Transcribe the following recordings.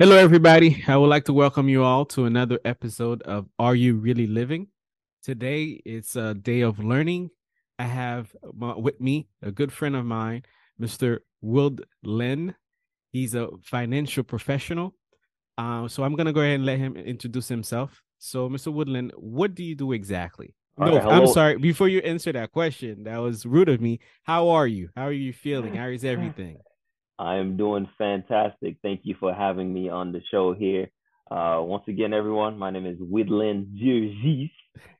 Hello, everybody. I would like to welcome you all to another episode of Are You Really Living? Today, it's a day of learning. I have with me a good friend of mine, Mr. Wood Lynn. He's a financial professional. Uh, so I'm going to go ahead and let him introduce himself. So, Mr. Widlin, what do you do exactly? no, right, I'm sorry. Before you answer that question, that was rude of me. How are you? How are you feeling? How is everything? I am doing fantastic. Thank you for having me on the show here. Uh, once again, everyone, my name is Widlin Dieujuste.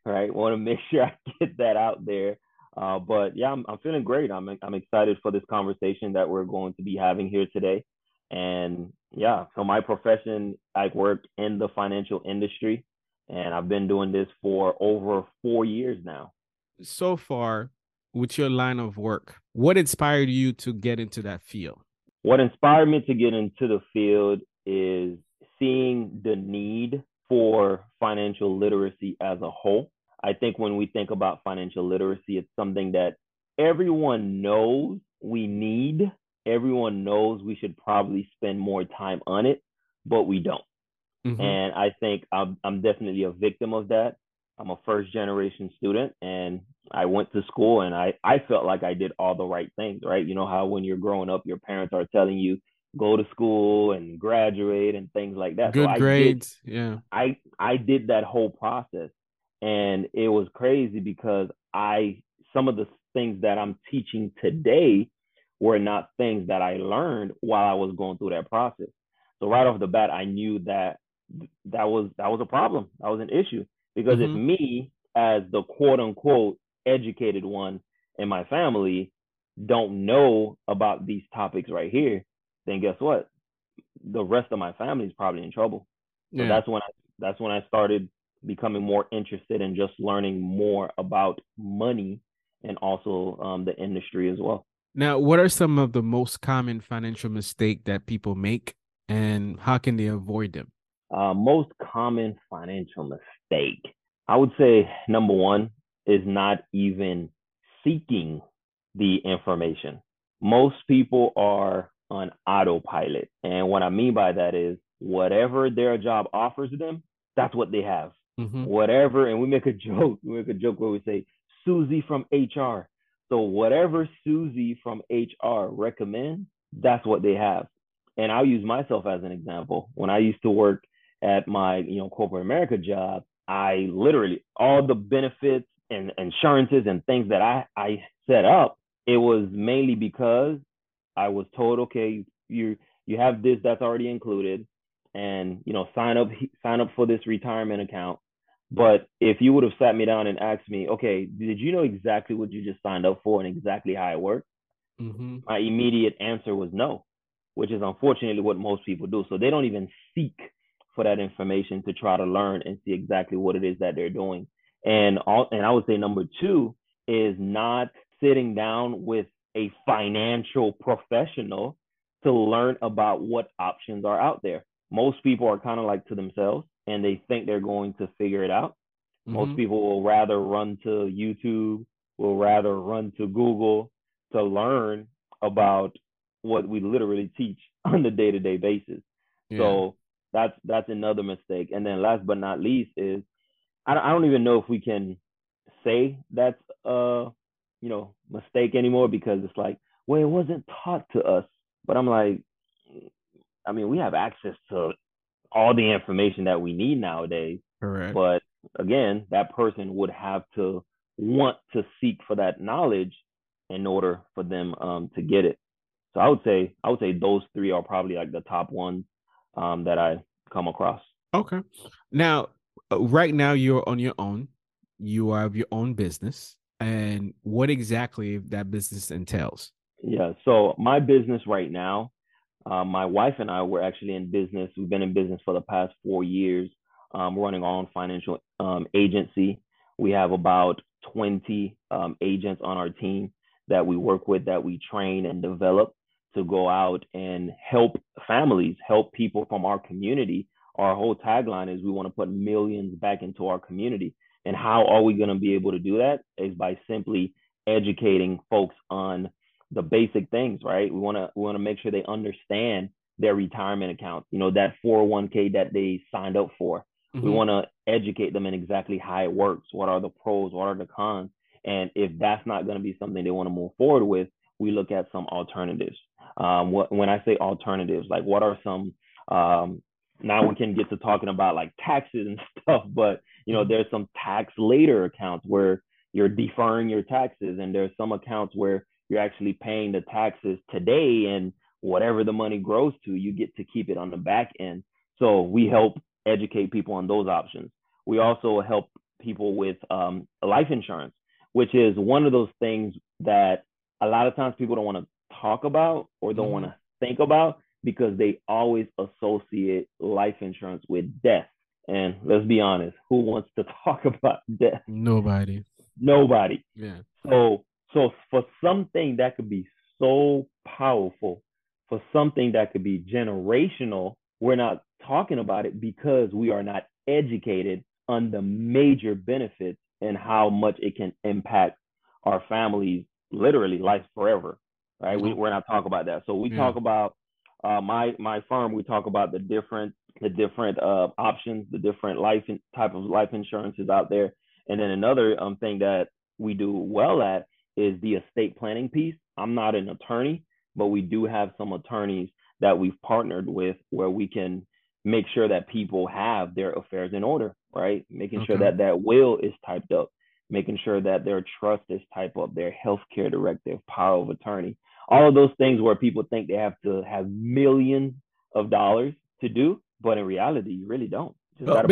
Right, want to make sure I get that out there. Uh, but yeah, I'm, I'm feeling great. I'm I'm excited for this conversation that we're going to be having here today. And yeah, so my profession, I work in the financial industry, and I've been doing this for over four years now. So far, with your line of work, what inspired you to get into that field? What inspired me to get into the field is seeing the need for financial literacy as a whole. I think when we think about financial literacy, it's something that everyone knows we need. Everyone knows we should probably spend more time on it, but we don't. Mm-hmm. And I think I'm, I'm definitely a victim of that. I'm a first generation student and I went to school and I, I felt like I did all the right things, right? You know how when you're growing up, your parents are telling you go to school and graduate and things like that. Good so grades. Did, yeah. I I did that whole process. And it was crazy because I some of the things that I'm teaching today were not things that I learned while I was going through that process. So right off the bat, I knew that that was that was a problem. That was an issue because mm-hmm. if me as the quote unquote educated one in my family don't know about these topics right here, then guess what? The rest of my family is probably in trouble. So yeah. that's when I that's when I started becoming more interested in just learning more about money and also um, the industry as well. Now, what are some of the most common financial mistake that people make, and how can they avoid them? Uh, most common financial mistake, I would say, number one is not even seeking the information. Most people are on autopilot. And what I mean by that is whatever their job offers them, that's what they have. Mm-hmm. Whatever, and we make a joke, we make a joke where we say, Susie from HR. So whatever Susie from HR recommends, that's what they have. And I'll use myself as an example. When I used to work at my, you know, corporate America job, I literally all the benefits and insurances and things that I, I set up, it was mainly because I was told, okay, you you have this that's already included, and you know sign up sign up for this retirement account. But if you would have sat me down and asked me, okay, did you know exactly what you just signed up for and exactly how it works? Mm-hmm. My immediate answer was no, which is unfortunately what most people do. So they don't even seek for that information to try to learn and see exactly what it is that they're doing. And all, and I would say number two is not sitting down with a financial professional to learn about what options are out there. Most people are kind of like to themselves and they think they're going to figure it out. Mm-hmm. Most people will rather run to YouTube, will rather run to Google to learn about what we literally teach on the day-to-day basis. Yeah. So that's that's another mistake. And then last but not least is I don't, I don't even know if we can say that's uh you know, mistake anymore because it's like, well, it wasn't taught to us. But I'm like, I mean, we have access to all the information that we need nowadays. Correct. But again, that person would have to want to seek for that knowledge in order for them um, to get it. So I would say I would say those three are probably like the top ones um, that I come across. Okay. Now, uh, right now you're on your own. You have your own business and what exactly that business entails. Yeah, so my business right now, uh, my wife and I were actually in business. We've been in business for the past four years, um, running our own financial um, agency. We have about 20 um, agents on our team that we work with, that we train and develop to go out and help families, help people from our community. Our whole tagline is we want to put millions back into our community. And how are we going to be able to do that? Is by simply educating folks on the basic things, right? We want to we want to make sure they understand their retirement account. you know, that 401k that they signed up for. Mm-hmm. We want to educate them in exactly how it works. What are the pros? What are the cons? And if that's not going to be something they want to move forward with, we look at some alternatives. Um, what, when I say alternatives, like what are some, um, now we can get to talking about like taxes and stuff, but you know, there's some tax later accounts where you're deferring your taxes, and there's some accounts where you're actually paying the taxes today, and whatever the money grows to, you get to keep it on the back end. So we help educate people on those options. We also help people with um, life insurance, which is one of those things that a lot of times people don't want to talk about or don't mm-hmm. want to think about because they always associate life insurance with death. And let's be honest, who wants to talk about death? Nobody. Nobody. Yeah. So so for something that could be so powerful, for something that could be generational, we're not talking about it because we are not educated on the major benefits and how much it can impact our families literally life forever right we, we're not talking about that so we yeah. talk about uh, my my firm we talk about the different the different uh, options the different life in, type of life insurances out there and then another um, thing that we do well at is the estate planning piece i'm not an attorney but we do have some attorneys that we've partnered with where we can make sure that people have their affairs in order, right? Making okay. sure that that will is typed up, making sure that their trust is typed up, their healthcare directive, power of attorney, all of those things where people think they have to have millions of dollars to do, but in reality, you really don't. Well,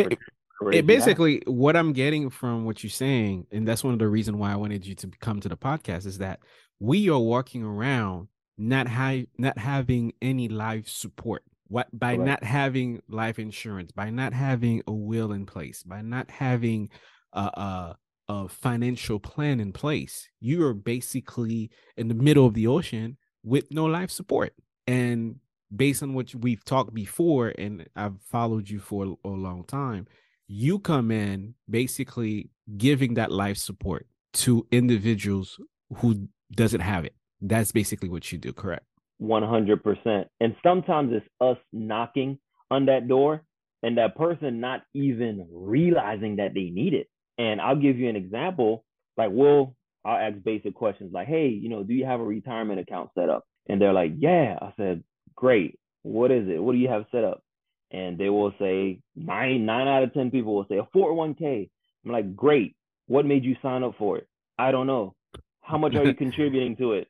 it, basically, what I'm getting from what you're saying, and that's one of the reason why I wanted you to come to the podcast, is that we are walking around not ha- not having any life support what by Correct. not having life insurance by not having a will in place by not having a, a, a financial plan in place you are basically in the middle of the ocean with no life support and based on what we've talked before and i've followed you for a, long time you come in basically giving that life support to individuals who doesn't have it that's basically what you do correct 100%. And sometimes it's us knocking on that door and that person not even realizing that they need it. And I'll give you an example. Like, we'll, I'll ask basic questions like, hey, you know, do you have a retirement account set up? And they're like, yeah. I said, great. What is it? What do you have set up? And they will say, nine, nine out of 10 people will say a 401k. I'm like, great. What made you sign up for it? I don't know. How much are you contributing to it?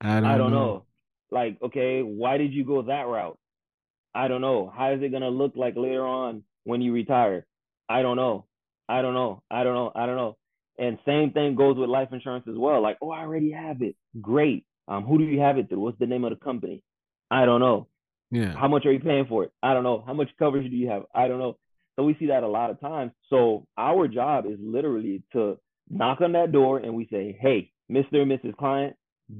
I don't, I don't know. know. Like, okay, why did you go that route? I don't know. How is it gonna look like later on when you retire? I don't know. I don't know. I don't know. I don't know. And same thing goes with life insurance as well. Like, oh, I already have it. Great. Um, who do you have it through? What's the name of the company? I don't know. Yeah. How much are you paying for it? I don't know. How much coverage do you have? I don't know. So we see that a lot of times. So our job is literally to knock on that door and we say, hey, Mr. and Mrs. Client,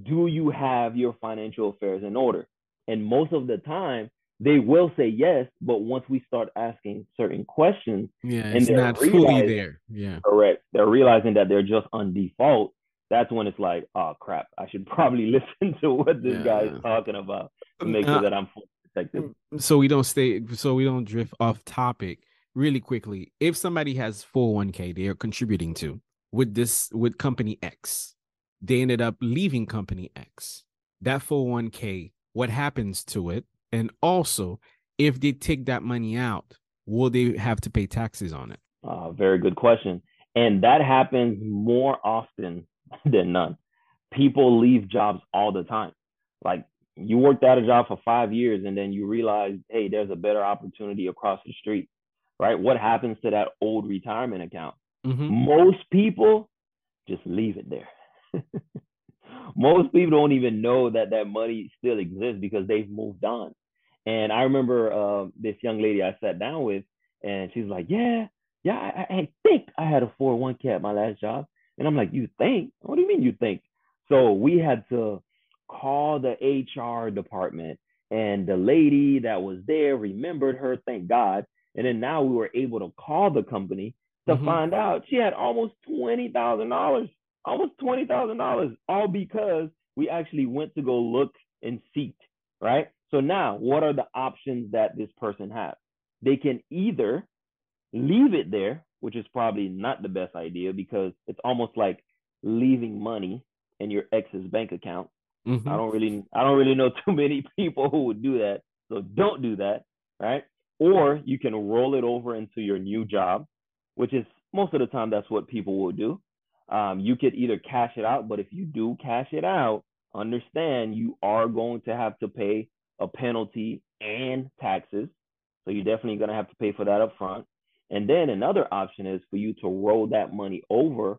do you have your financial affairs in order? And most of the time, they will say yes, but once we start asking certain questions, yeah, and they're not fully there. Yeah, correct. They're realizing that they're just on default. That's when it's like, oh crap, I should probably listen to what this yeah. guy is talking about to make uh, sure that I'm fully protected. Mm, so we don't stay, so we don't drift off topic. Really quickly, if somebody has 401k they are contributing to with this with company X, they ended up leaving company X. That 401k, what happens to it? And also, if they take that money out, will they have to pay taxes on it? Uh, very good question. And that happens more often than none. People leave jobs all the time. Like you worked at a job for five years and then you realize, hey, there's a better opportunity across the street, right? What happens to that old retirement account? Mm-hmm. Most people just leave it there. most people don't even know that that money still exists because they've moved on. And I remember uh, this young lady I sat down with, and she's like, "Yeah, yeah, I, I think I had a 401k at my last job." And I'm like, "You think? What do you mean you think?" So we had to call the HR department, and the lady that was there remembered her, thank God. And then now we were able to call the company to mm-hmm. find out she had almost twenty thousand dollars almost twenty thousand dollars, all because we actually went to go look and seek, right? So now, what are the options that this person has? They can either leave it there, which is probably not the best idea because it's almost like leaving money in your ex's bank account. Mm-hmm. I don't really I don't really know too many people who would do that. So don't do that, right? Or you can roll it over into your new job, which is most of the time that's what people will do. Um, you could either cash it out, but if you do cash it out, understand you are going to have to pay a penalty and taxes. So you're definitely going to have to pay for that up front. And then another option is for you to roll that money over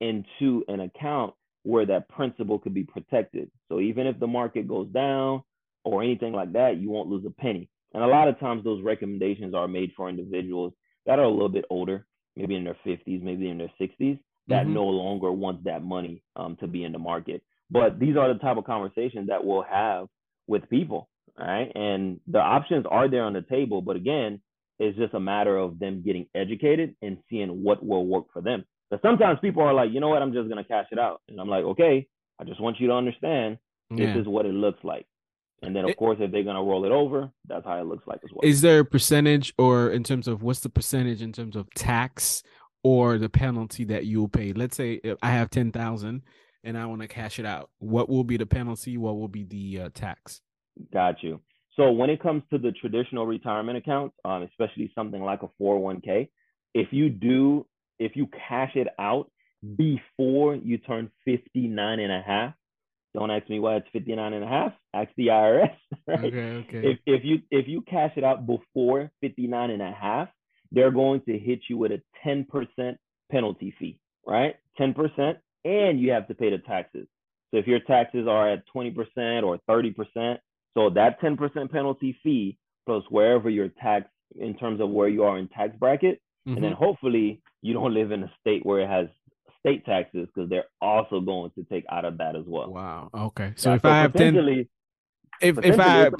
into an account where that principal could be protected. So even if the market goes down or anything like that, you won't lose a penny. And a lot of times those recommendations are made for individuals that are a little bit older, maybe in their 50s, maybe in their 60s, that mm-hmm. no longer wants that money um, to be in the market. But these are the type of conversations that we'll have with people, right? And the options are there on the table, but again, it's just a matter of them getting educated and seeing what will work for them. But sometimes people are like, you know what, I'm just gonna cash it out, and I'm like, okay, I just want you to understand this yeah. is what it looks like. And then, of it, course, if they're gonna roll it over, that's how it looks like as well. Is there a percentage, or in terms of what's the percentage in terms of tax or the penalty that you'll pay? Let's say I have ten thousand and I want to cash it out. What will be the penalty? What will be the uh, tax? Got you. So when it comes to the traditional retirement accounts, um, especially something like a 401k, if you do, if you cash it out before you turn 59 and a half, don't ask me why it's 59 and a half. Ask the IRS. Right? Okay, okay. If, if you if you cash it out before 59 and a half, they're going to hit you with a 10% penalty fee, right? 10%, and you have to pay the taxes. So if your taxes are at 20% or 30%, so that 10% penalty fee plus wherever your tax in terms of where you are in tax bracket, mm-hmm. and then mm-hmm. hopefully you don't live in a state where it has state taxes because they're also going to take out of that as well. Wow. Okay. So if so I have 10 if if I have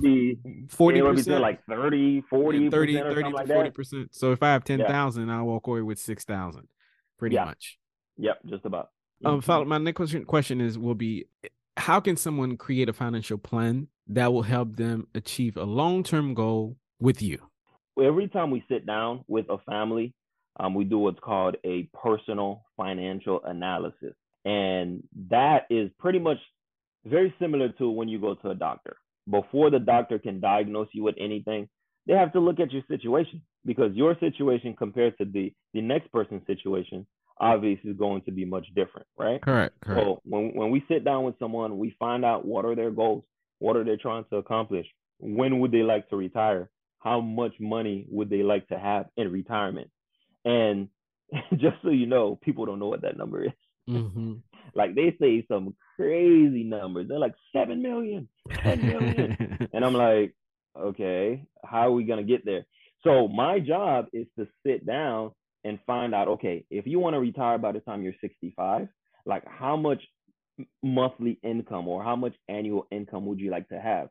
40 percent like 30 40 30 30 to 40 percent so if I have 10,000 yeah. I'll walk away with 6,000 pretty yeah. much yep just about um mm-hmm. my next question question is will be how can someone create a financial plan that will help them achieve a long-term goal with you every time we sit down with a family um, we do what's called a personal financial analysis. And that is pretty much very similar to when you go to a doctor. Before the doctor can diagnose you with anything, they have to look at your situation because your situation compared to the, the next person's situation obviously is going to be much different, right? Correct. correct. So when, when we sit down with someone, we find out what are their goals, what are they trying to accomplish, when would they like to retire, how much money would they like to have in retirement, and just so you know, people don't know what that number is. Mm-hmm. like they say some crazy numbers. They're like seven million, 10 million. and I'm like, okay, how are we gonna get there? So my job is to sit down and find out, okay, if you want to retire by the time you're 65, like how much monthly income or how much annual income would you like to have?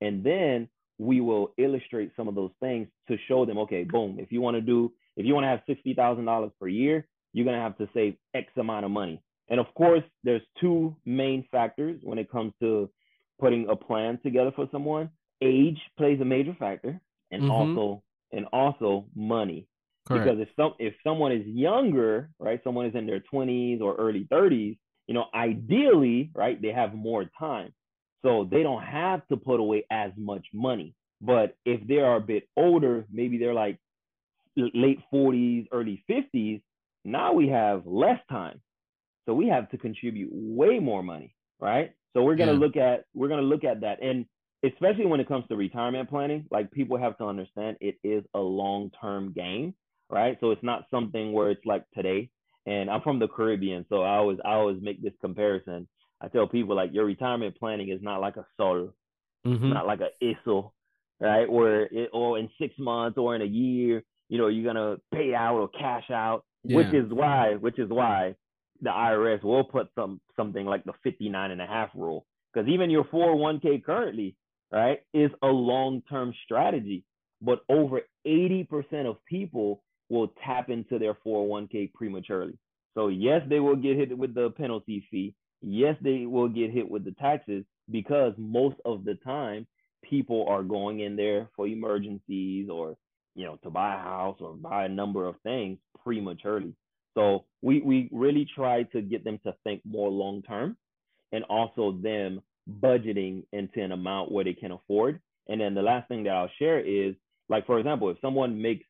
And then we will illustrate some of those things to show them, okay, boom, if you want to do if you want to have $60,000 per year, you're going to have to save X amount of money. And of course, there's two main factors when it comes to putting a plan together for someone. Age plays a major factor and mm-hmm. also and also money. Correct. Because if some if someone is younger, right, someone is in their 20s or early 30s, you know, ideally, right, they have more time. So they don't have to put away as much money. But if they are a bit older, maybe they're like late 40s, early 50s, now we have less time. So we have to contribute way more money, right? So we're gonna yeah. look at we're gonna look at that. And especially when it comes to retirement planning, like people have to understand it is a long-term game, right? So it's not something where it's like today. And I'm from the Caribbean, so I always I always make this comparison. I tell people like your retirement planning is not like a sol, mm-hmm. not like a ISO, right? Where it or in six months or in a year, you know, you're gonna pay out or cash out, yeah. which is why, which is why the IRS will put some something like the 59 and a half rule. Because even your 401k currently, right, is a long-term strategy. But over 80% of people will tap into their 401k prematurely. So yes, they will get hit with the penalty fee. Yes, they will get hit with the taxes because most of the time people are going in there for emergencies or you know to buy a house or buy a number of things prematurely. So we we really try to get them to think more long term, and also them budgeting into an amount where they can afford. And then the last thing that I'll share is like for example, if someone makes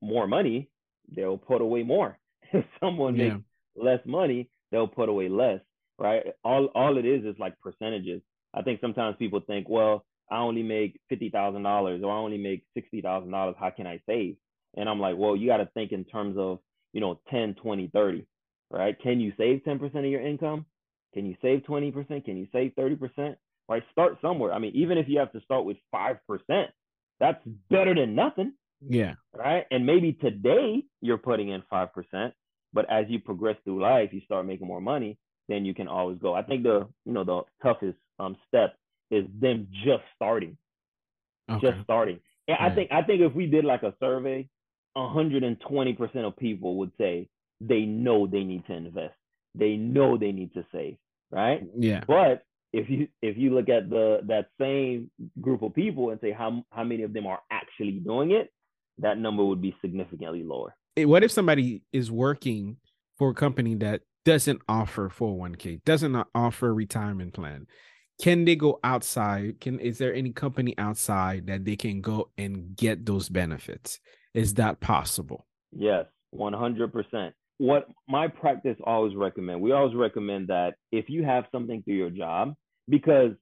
more money, they'll put away more. If someone yeah. makes less money, they'll put away less. Right? All all it is is like percentages. I think sometimes people think, well, I only make fifty thousand dollars or I only make sixty thousand dollars. How can I save? And I'm like, well, you got to think in terms of you know 10, 20, 30, right? Can you save 10% of your income? Can you save 20%? Can you save 30%? Right? Start somewhere. I mean, even if you have to start with 5%, that's better than nothing. Yeah. Right. And maybe today you're putting in 5%, but as you progress through life, you start making more money, then you can always go. I think the, you know, the toughest um step is them just starting. Okay. Just starting. And yeah. I think I think if we did like a survey, 120% of people would say they know they need to invest. They know they need to save, right? Yeah. But if you if you look at the that same group of people and say how how many of them are actually doing it, that number would be significantly lower. What if somebody is working for a company that doesn't offer 401k, doesn't offer a retirement plan? Can they go outside? Can is there any company outside that they can go and get those benefits? Is that possible? Yes, 100%. What my practice always recommend, we always recommend that if you have something through your job, because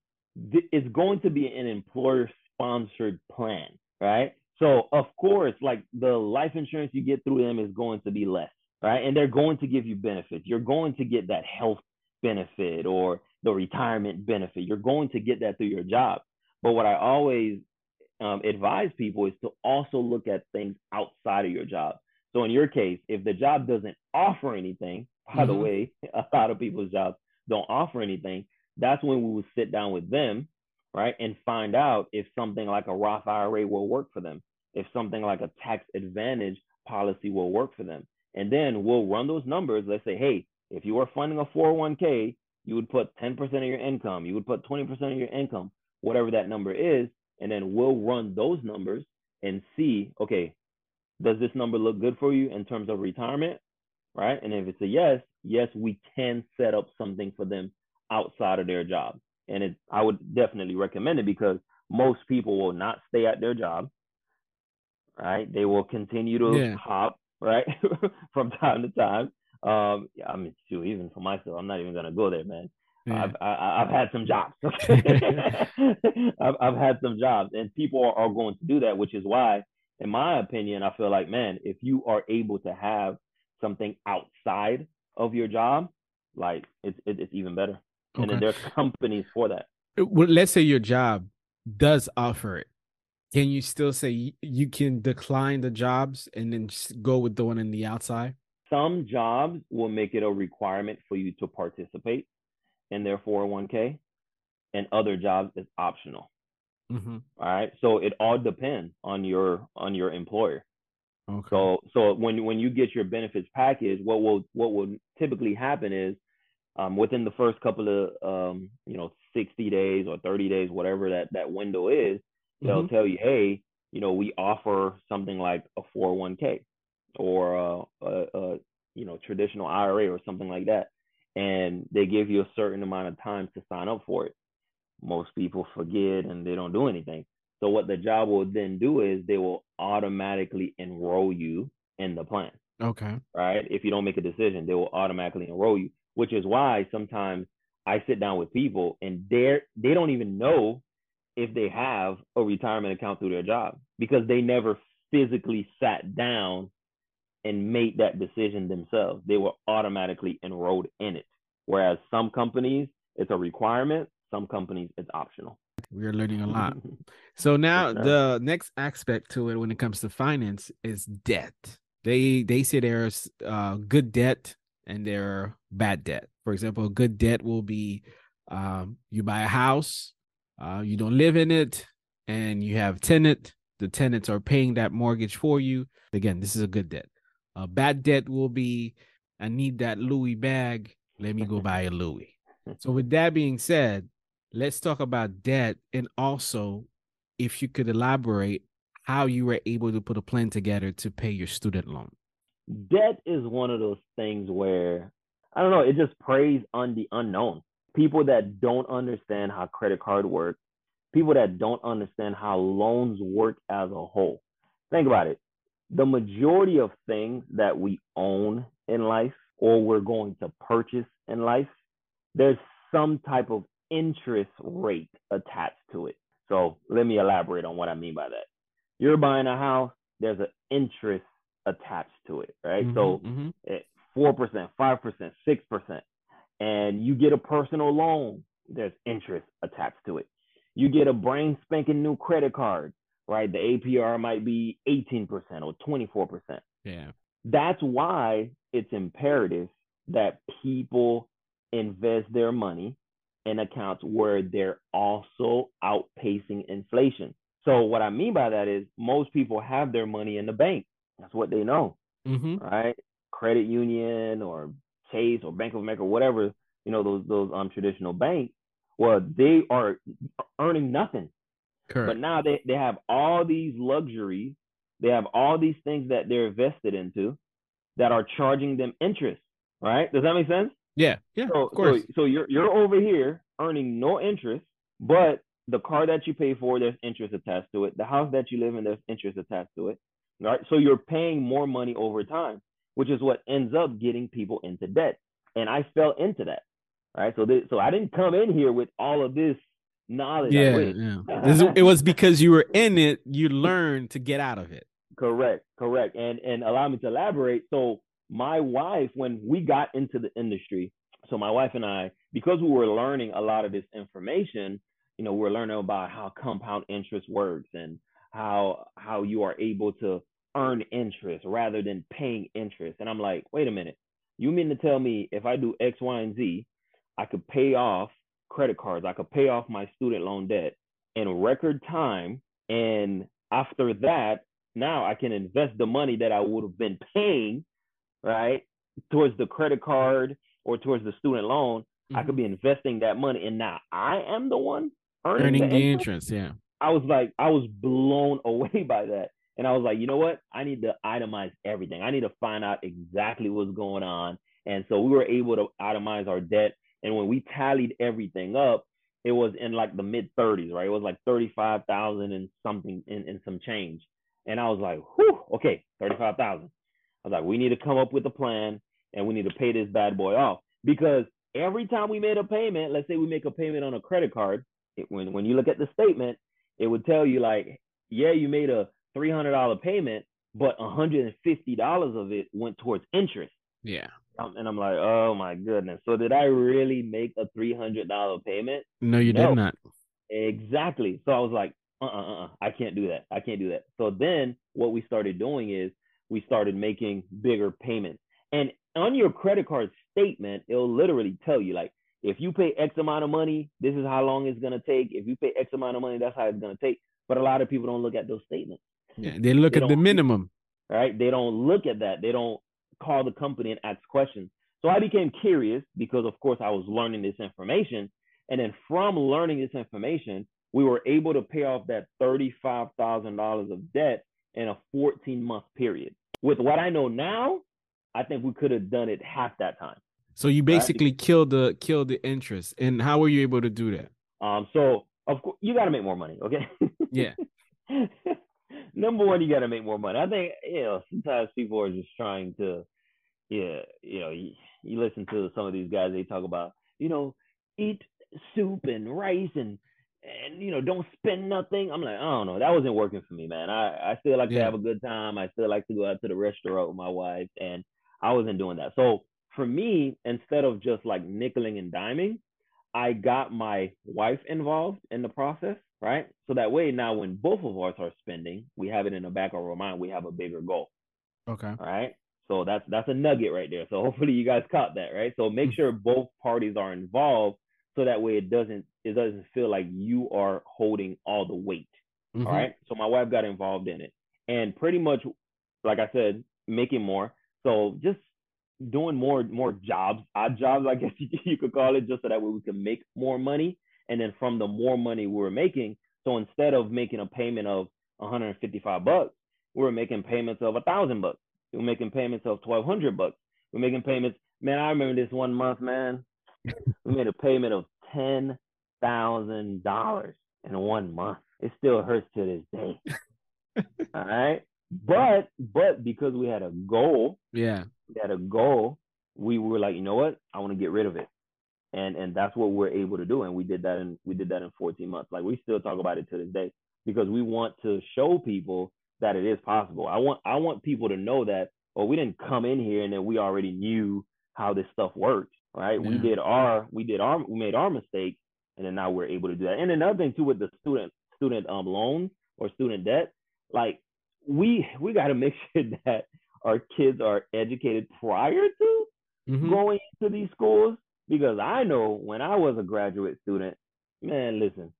it's going to be an employer sponsored plan, right? So of course, like the life insurance you get through them is going to be less, right? And they're going to give you benefits. You're going to get that health benefit or the retirement benefit. You're going to get that through your job. But what I always um, advise people is to also look at things outside of your job. So in your case, if the job doesn't offer anything, by mm-hmm. the way, a lot of people's jobs don't offer anything. That's when we would sit down with them, right, and find out if something like a Roth IRA will work for them, if something like a tax advantage policy will work for them, and then we'll run those numbers. Let's say, hey, if you are funding a 401k, you would put 10% of your income, you would put 20% of your income, whatever that number is, and then we'll run those numbers and see okay does this number look good for you in terms of retirement right? And if it's a yes yes we can set up something for them outside of their job. And it i would definitely recommend it because most people will not stay at their job right? They will continue to yeah. hop right from time to time. Um i mean shoot, even for myself i'm not even gonna go there man yeah. I've I, have i have had some jobs. I've I've had some jobs, and people are, are going to do that, which is why, in my opinion, I feel like, man, if you are able to have something outside of your job, like it's it, it's even better. Okay. And then there's companies for that. Well, let's say your job does offer it. Can you still say you can decline the jobs and then go with the one in the outside? Some jobs will make it a requirement for you to participate in their 401k and other jobs is optional. Mm-hmm. All right. So it all depends on your on your employer. Okay. So so when when you get your benefits package, what will what will typically happen is um, within the first couple of um, you know 60 days or 30 days, whatever that that window is, they'll mm-hmm. tell you, hey, you know, we offer something like a 401k or a, a, a you know traditional IRA or something like that and they give you a certain amount of time to sign up for it. Most people forget and they don't do anything. So what the job will then do is they will automatically enroll you in the plan. Okay. Right? If you don't make a decision, they will automatically enroll you, which is why sometimes I sit down with people and they're they don't even know if they have a retirement account through their job because they never physically sat down and made that decision themselves. They were automatically enrolled in it. Whereas some companies, it's a requirement. Some companies, it's optional. We are learning a lot. so now the next aspect to it when it comes to finance is debt. They they say there's uh, good debt and there are bad debt. For example, good debt will be um, you buy a house, uh, you don't live in it, and you have tenant. The tenants are paying that mortgage for you. Again, this is a good debt. A bad debt will be I need that Louis bag. Let me go buy a Louis. So with that being said, let's talk about debt and also if you could elaborate how you were able to put a plan together to pay your student loan. Debt is one of those things where I don't know, it just preys on the unknown. People that don't understand how credit card works, people that don't understand how loans work as a whole. Think about it. The majority of things that we own in life or we're going to purchase in life, there's some type of interest rate attached to it. So let me elaborate on what I mean by that. You're buying a house, there's an interest attached to it, right? Mm-hmm, so mm-hmm. 4%, 5%, 6%. And you get a personal loan, there's interest attached to it. You get a brain spanking new credit card, right? The APR might be 18% or 24%. Yeah. That's why it's imperative that people invest their money in accounts where they're also outpacing inflation. So what I mean by that is most people have their money in the bank. That's what they know, mm-hmm. right? Credit union or Chase or Bank of America, whatever you know those those um traditional banks. Well, they are earning nothing. Correct. But now they, they have all these luxuries. They have all these things that they're invested into that are charging them interest. Right? Does that make sense? Yeah, yeah, so, of course. So, so you're you're over here earning no interest, but the car that you pay for, there's interest attached to it. The house that you live in, there's interest attached to it. Right? So you're paying more money over time, which is what ends up getting people into debt. And I fell into that. Right. So this, so I didn't come in here with all of this knowledge. Yeah, yeah. it was because you were in it, you learned to get out of it. Correct, correct. And and allow me to elaborate. So my wife, when we got into the industry, so my wife and I, because we were learning a lot of this information, you know, we're learning about how compound interest works and how how you are able to earn interest rather than paying interest. And I'm like, wait a minute, you mean to tell me if I do X, Y, and Z, I could pay off credit cards, I could pay off my student loan debt in record time, and after that, now I can invest the money that I would have been paying right, towards the credit card or towards the student loan, mm-hmm. I could be investing that money, and now I am the one earning, earning the, the interest. Yeah, I was like, I was blown away by that, and I was like, you know what? I need to itemize everything. I need to find out exactly what's going on, and so we were able to itemize our debt. And when we tallied everything up, it was in like the mid 30s, right? It was like 35,000 and something in, in some change. And I was like, whew, okay, 35,000 was like, we need to come up with a plan and we need to pay this bad boy off. Because every time we made a payment, let's say we make a payment on a credit card, it, when, when you look at the statement, it would tell you like, yeah, you made a $300 payment, but $150 of it went towards interest. Yeah. And I'm like, oh my goodness. So did I really make a $300 payment? No, you no. did not. Exactly. So I was like, uh uh uh, I can't do that. I can't do that. So then what we started doing is we started making bigger payments. And on your credit card statement, it'll literally tell you like if you pay X amount of money, this is how long it's gonna take. If you pay X amount of money, that's how it's gonna take. But a lot of people don't look at those statements. Yeah, they look they at the minimum. Right? They don't look at that. They don't call the company and ask questions. So I became curious because of course I was learning this information. And then from learning this information, we were able to pay off that $35,000 of debt in a 14 month period. With what I know now, I think we could have done it half that time. So you basically right? killed the killed the interest. And how were you able to do that? Um, so of course you gotta make more money, okay? Yeah. Number one, you gotta make more money. I think, you know, sometimes people are just trying to yeah, you know, you, you listen to some of these guys, they talk about, you know, eat soup and rice and and you know don't spend nothing. I'm like i don't know. That wasn't working for me man. I i still like yeah. to have a good time. I still like to go out to the restaurant with my wife and i wasn't doing that. So for me instead of just like nickeling and diming i got my wife involved in the process right so that way now when both of us are spending we have it in the back of our mind we have a bigger goal okay all right so that's that's a nugget right there so hopefully you guys caught that right so make mm. sure both parties are involved so that way it doesn't it doesn't feel like you are holding all the weight. Mm-hmm. All right. So my wife got involved in it. And pretty much, like I said, making more. So just doing more more jobs, odd jobs, I guess you could call it, just so that way we can make more money. And then from the more money we were making, So instead of making a payment of 155 bucks, we were making payments of a thousand bucks. We were making payments of 1200 bucks. We we're making payments. Man, I remember this one month, man. we made a payment of ten thousand dollars in one month. It still hurts to this day. All right. But but because we had a goal, yeah, we had a goal, we were like, you know what? I want to get rid of it. And and that's what we're able to do. And we did that in we did that in 14 months. Like we still talk about it to this day because we want to show people that it is possible. I want I want people to know that well, oh, we didn't come in here and then we already knew how this stuff works, right? Yeah. We did our we did our we made our mistakes and then now we're able to do that. And another thing too with the student student um loans or student debt, like we we got to make sure that our kids are educated prior to mm-hmm. going to these schools because I know when I was a graduate student, man, listen,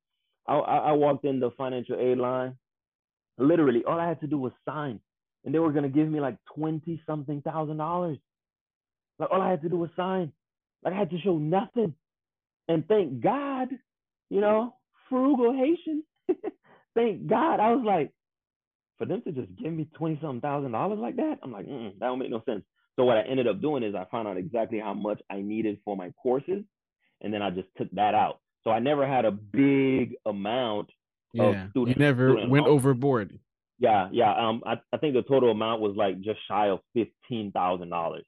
I, I walked in the financial aid line. Literally, all I had to do was sign, and they were gonna give me like twenty something thousand dollars. Like all I had to do was sign. Like I had to show nothing. And thank God, you know, frugal Haitian. thank God. I was like, for them to just give me twenty something thousand dollars like that, I'm like, that don't make no sense. So what I ended up doing is I found out exactly how much I needed for my courses, and then I just took that out. So I never had a big amount yeah, You never went overboard. Yeah, yeah. Um, I, I think the total amount was like just shy of fifteen thousand dollars.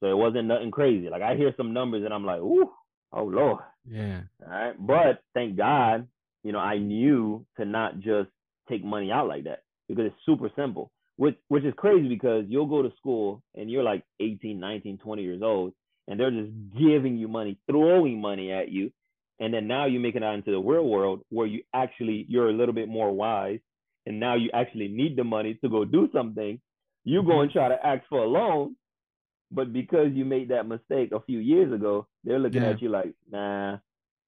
So it wasn't nothing crazy. Like I hear some numbers and I'm like, ooh, oh Lord. Yeah. All right. But thank God, you know, I knew to not just take money out like that because it's super simple. Which which is crazy because you'll go to school and you're like 18, 19, 20 years old, and they're just giving you money, throwing money at you. And then now you make it out into the real world where you actually you're a little bit more wise and now you actually need the money to go do something. You go and mm-hmm. try to ask for a loan but because you made that mistake a few years ago, they're looking yeah. at you like, nah,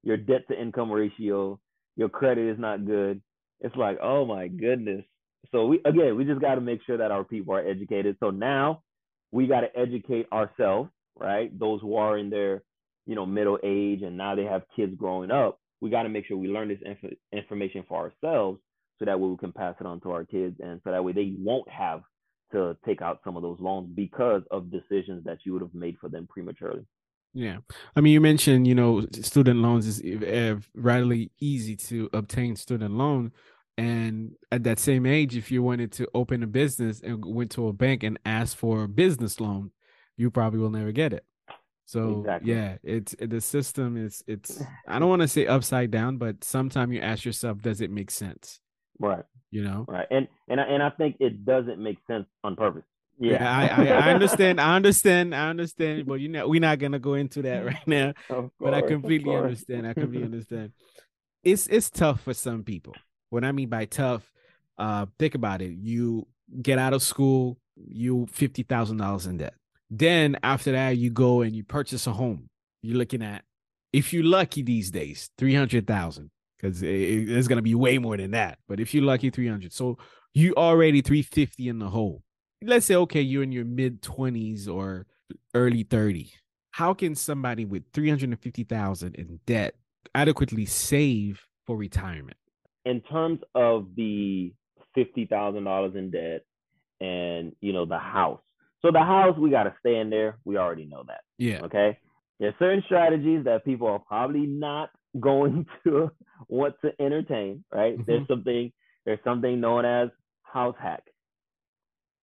your debt to income ratio, your credit is not good. It's like, oh my goodness. So we again, we just got to make sure that our people are educated. So now we got to educate ourselves, right? Those who are in their, you know, middle age and now they have kids growing up. We got to make sure we learn this inf- information for ourselves so that way we can pass it on to our kids and so that way they won't have to take out some of those loans because of decisions that you would have made for them prematurely. Yeah. I mean, you mentioned, you know, student loans is uh, readily easy to obtain student loan. And at that same age, if you wanted to open a business and went to a bank and asked for a business loan, you probably will never get it. So exactly. yeah, it's the system is it's I don't want to say upside down, but sometimes you ask yourself, does it make sense? Right. You know? Right. And and I, and I think it doesn't make sense on purpose. Yeah, I, I, I understand i understand i understand but you know we're not gonna go into that right now. Course, but i completely understand i completely understand. It's it's tough for some people what i mean by tough uh think about it you get out of school you fifty thousand dollars in debt then after that you go and you purchase a home you're looking at if you're lucky these days 300000 because it, it's gonna be way more than that. But if you're lucky, 300. So you already 350 in the hole. Let's say okay, you're in your mid 20s or early 30. How can somebody with 350,000 in debt adequately save for retirement? In terms of the $50,000 in debt and, you know, the house. So the house, we got to stay in there. We already know that. Yeah. Okay. There's certain strategies that people are probably not going to want to entertain, right? Mm-hmm. There's something there's something known as house hack.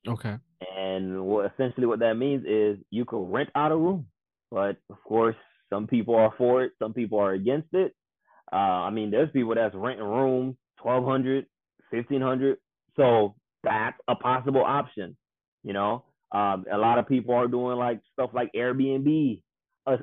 Okay. And what essentially what that means is you can rent out a room, but of course some people are for it, some people are against it. Uh, I mean, there's people that's renting rooms, 1200 1500 So that's a possible option, you know. Um, a lot of people are doing like stuff like Airbnb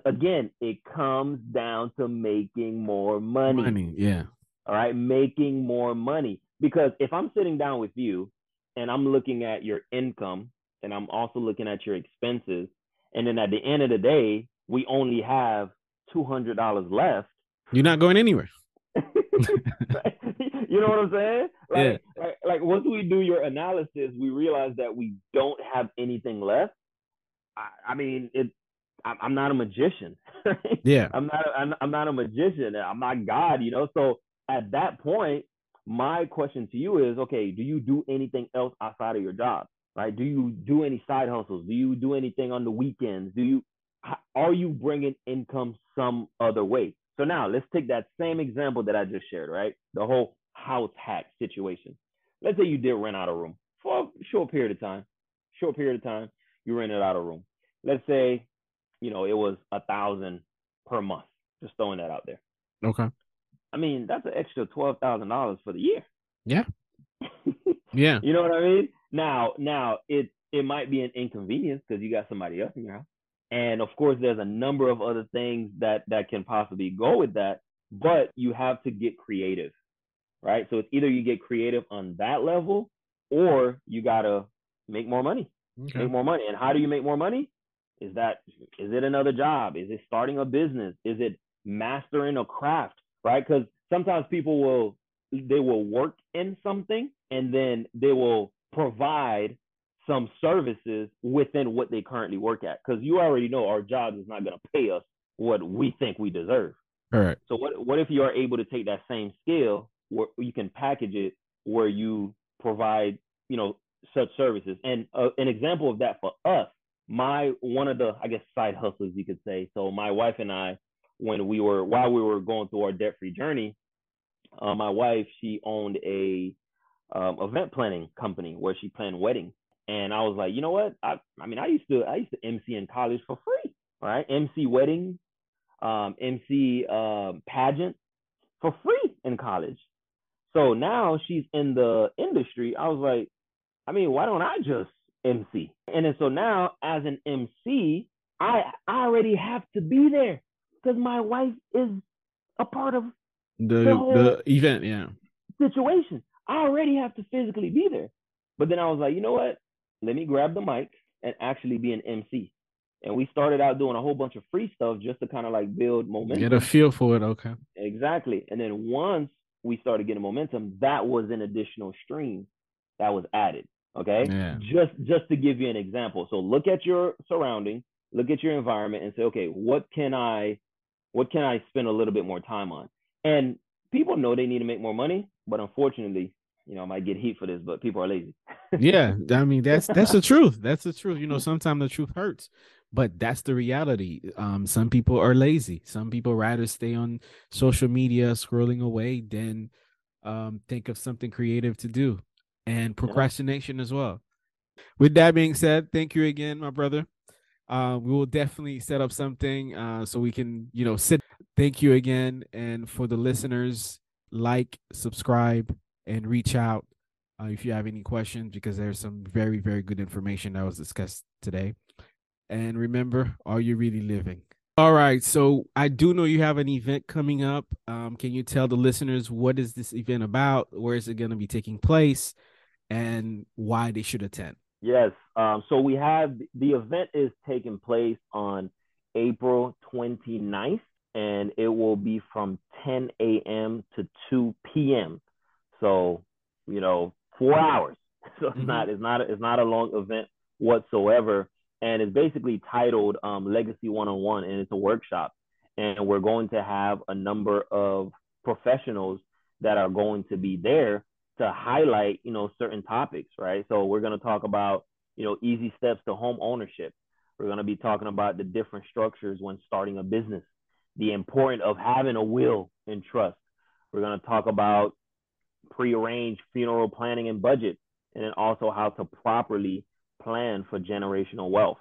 again, it comes down to making more money. Money, yeah. All right, making more money. Because if I'm sitting down with you and I'm looking at your income and I'm also looking at your expenses, and then at the end of the day, we only have two hundred dollars left. You're not going anywhere. you know what I'm saying? Like, yeah. like, like once we do your analysis, we realize that we don't have anything left. I, I mean, it I'm not a magician. Yeah. I'm not. A, I'm, I'm not a magician. I'm not God. You know. So at that point, my question to you is, okay, do you do anything else outside of your job? Right? Do you do any side hustles? Do you do anything on the weekends? Do you are you bringing income some other way? So now let's take that same example that I just shared, right? The whole house hack situation. Let's say you did rent out a room for a short period of time, short period of time, you rented out a room. Let's say, you know, it was a thousand per month. Just throwing that out there. Okay. I mean, that's an extra twelve thousand dollars for the year. Yeah. yeah. You know what I mean? Now, now it it might be an inconvenience because you got somebody else in your house, and of course, there's a number of other things that that can possibly go with that. But you have to get creative, right? So it's either you get creative on that level, or you gotta make more money. Okay. Make more money. And how do you make more money? Is that is it another job? Is it starting a business? Is it mastering a craft? Right? Because sometimes people will they will work in something and then they will provide some services within what they currently work at. Because you already know our job is not going to pay us what we think we deserve. All right. So what what if you are able to take that same skill where you can package it where you provide you know such services. And uh, an example of that for us, my one of the I guess side hustles you could say. So my wife and I, when we were while we were going through our debt free journey, uh, my wife she owned a um, event planning company where she planned weddings. And I was like, you know what? I I mean I used to I used to MC in college for free, right? MC weddings, um, MC um, pageants for free in college. So now she's in the industry. I was like, I mean, why don't I just MC? And then so now as an MC, I I already have to be there because my wife is a part of the the, the event, yeah. Situation. I already have to physically be there. But then I was like, you know what? Let me grab the mic and actually be an MC. And we started out doing a whole bunch of free stuff just to kind of like build momentum. Get a feel for it, okay. Exactly. And then once we started getting momentum, that was an additional stream that was added. Okay. Yeah. Just just to give you an example. So look at your surrounding, look at your environment and say, okay, what can I what can I spend a little bit more time on? And people know they need to make more money, but unfortunately, you know, I might get heat for this, but people are lazy. yeah, I mean that's that's the truth. That's the truth. You know, sometimes the truth hurts, but that's the reality. Um, some people are lazy. Some people rather stay on social media scrolling away than um think of something creative to do and procrastination yeah. as well. With that being said, thank you again, my brother. Uh, we will definitely set up something uh, so we can, you know, sit. Thank you again, and for the listeners, like, subscribe, and reach out uh, if you have any questions because there's some very, very good information that was discussed today. And remember, are you really living? All right. So I do know you have an event coming up. Um, can you tell the listeners what is this event about? Where is it going to be taking place? and why they should attend. Yes. Um, so we have the event is taking place on April 29th, and it will be from 10 a.m. to 2 p.m. So, you know, four hours. So it's mm-hmm. not it's not it's not a long event whatsoever, and it's basically titled um, Legacy One on One, and it's a workshop, and we're going to have a number of professionals that are going to be there to highlight, you know, certain topics, right? So we're going to talk about, you know, easy steps to home ownership. We're going to be talking about the different structures when starting a business, the importance of having a will and trust. We're going to talk about prearranged funeral planning and budget, and then also how to properly plan for generational wealth.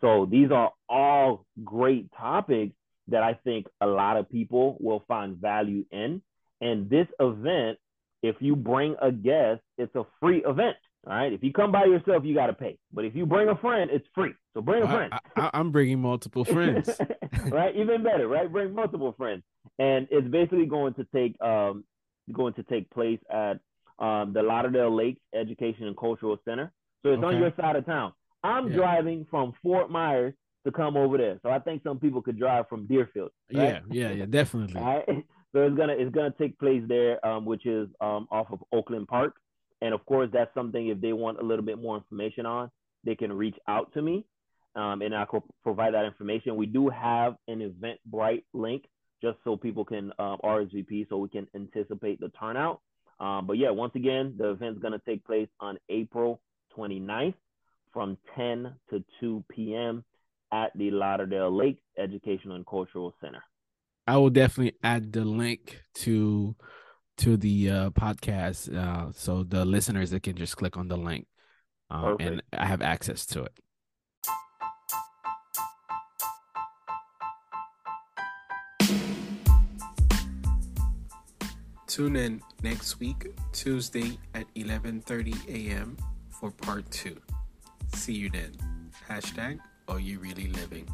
So these are all great topics that I think a lot of people will find value in. And this event if you bring a guest, it's a free event. All right. If you come by yourself, you got to pay. But if you bring a friend, it's free. So bring a friend. I, am bringing multiple friends. right. Even better. Right. Bring multiple friends. And it's basically going to take um going to take place at um, the Lauderdale Lakes Education and Cultural Center. So it's okay. on your side of town. I'm yeah. driving from Fort Myers to come over there. So I think some people could drive from Deerfield. Right? Yeah, yeah, yeah, definitely. Right. So it's gonna it's gonna take place there, um, which is um, off of Oakland Park. And of course, that's something if they want a little bit more information on, they can reach out to me, um, and I will provide that information. We do have an Eventbrite link just so people can uh, RSVP, so we can anticipate the turnout. Um, but yeah, once again, the event's going to take place on April 29th from 10 to 2 p.m. at the Lauderdale Lake Educational and Cultural Center. I will definitely add the link to to the uh, podcast uh, so the listeners that can just click on the link uh, and I have access to it. Tune in next week, Tuesday at 11:30 a.m. for part two. See you then. Hashtag Are You Really Living?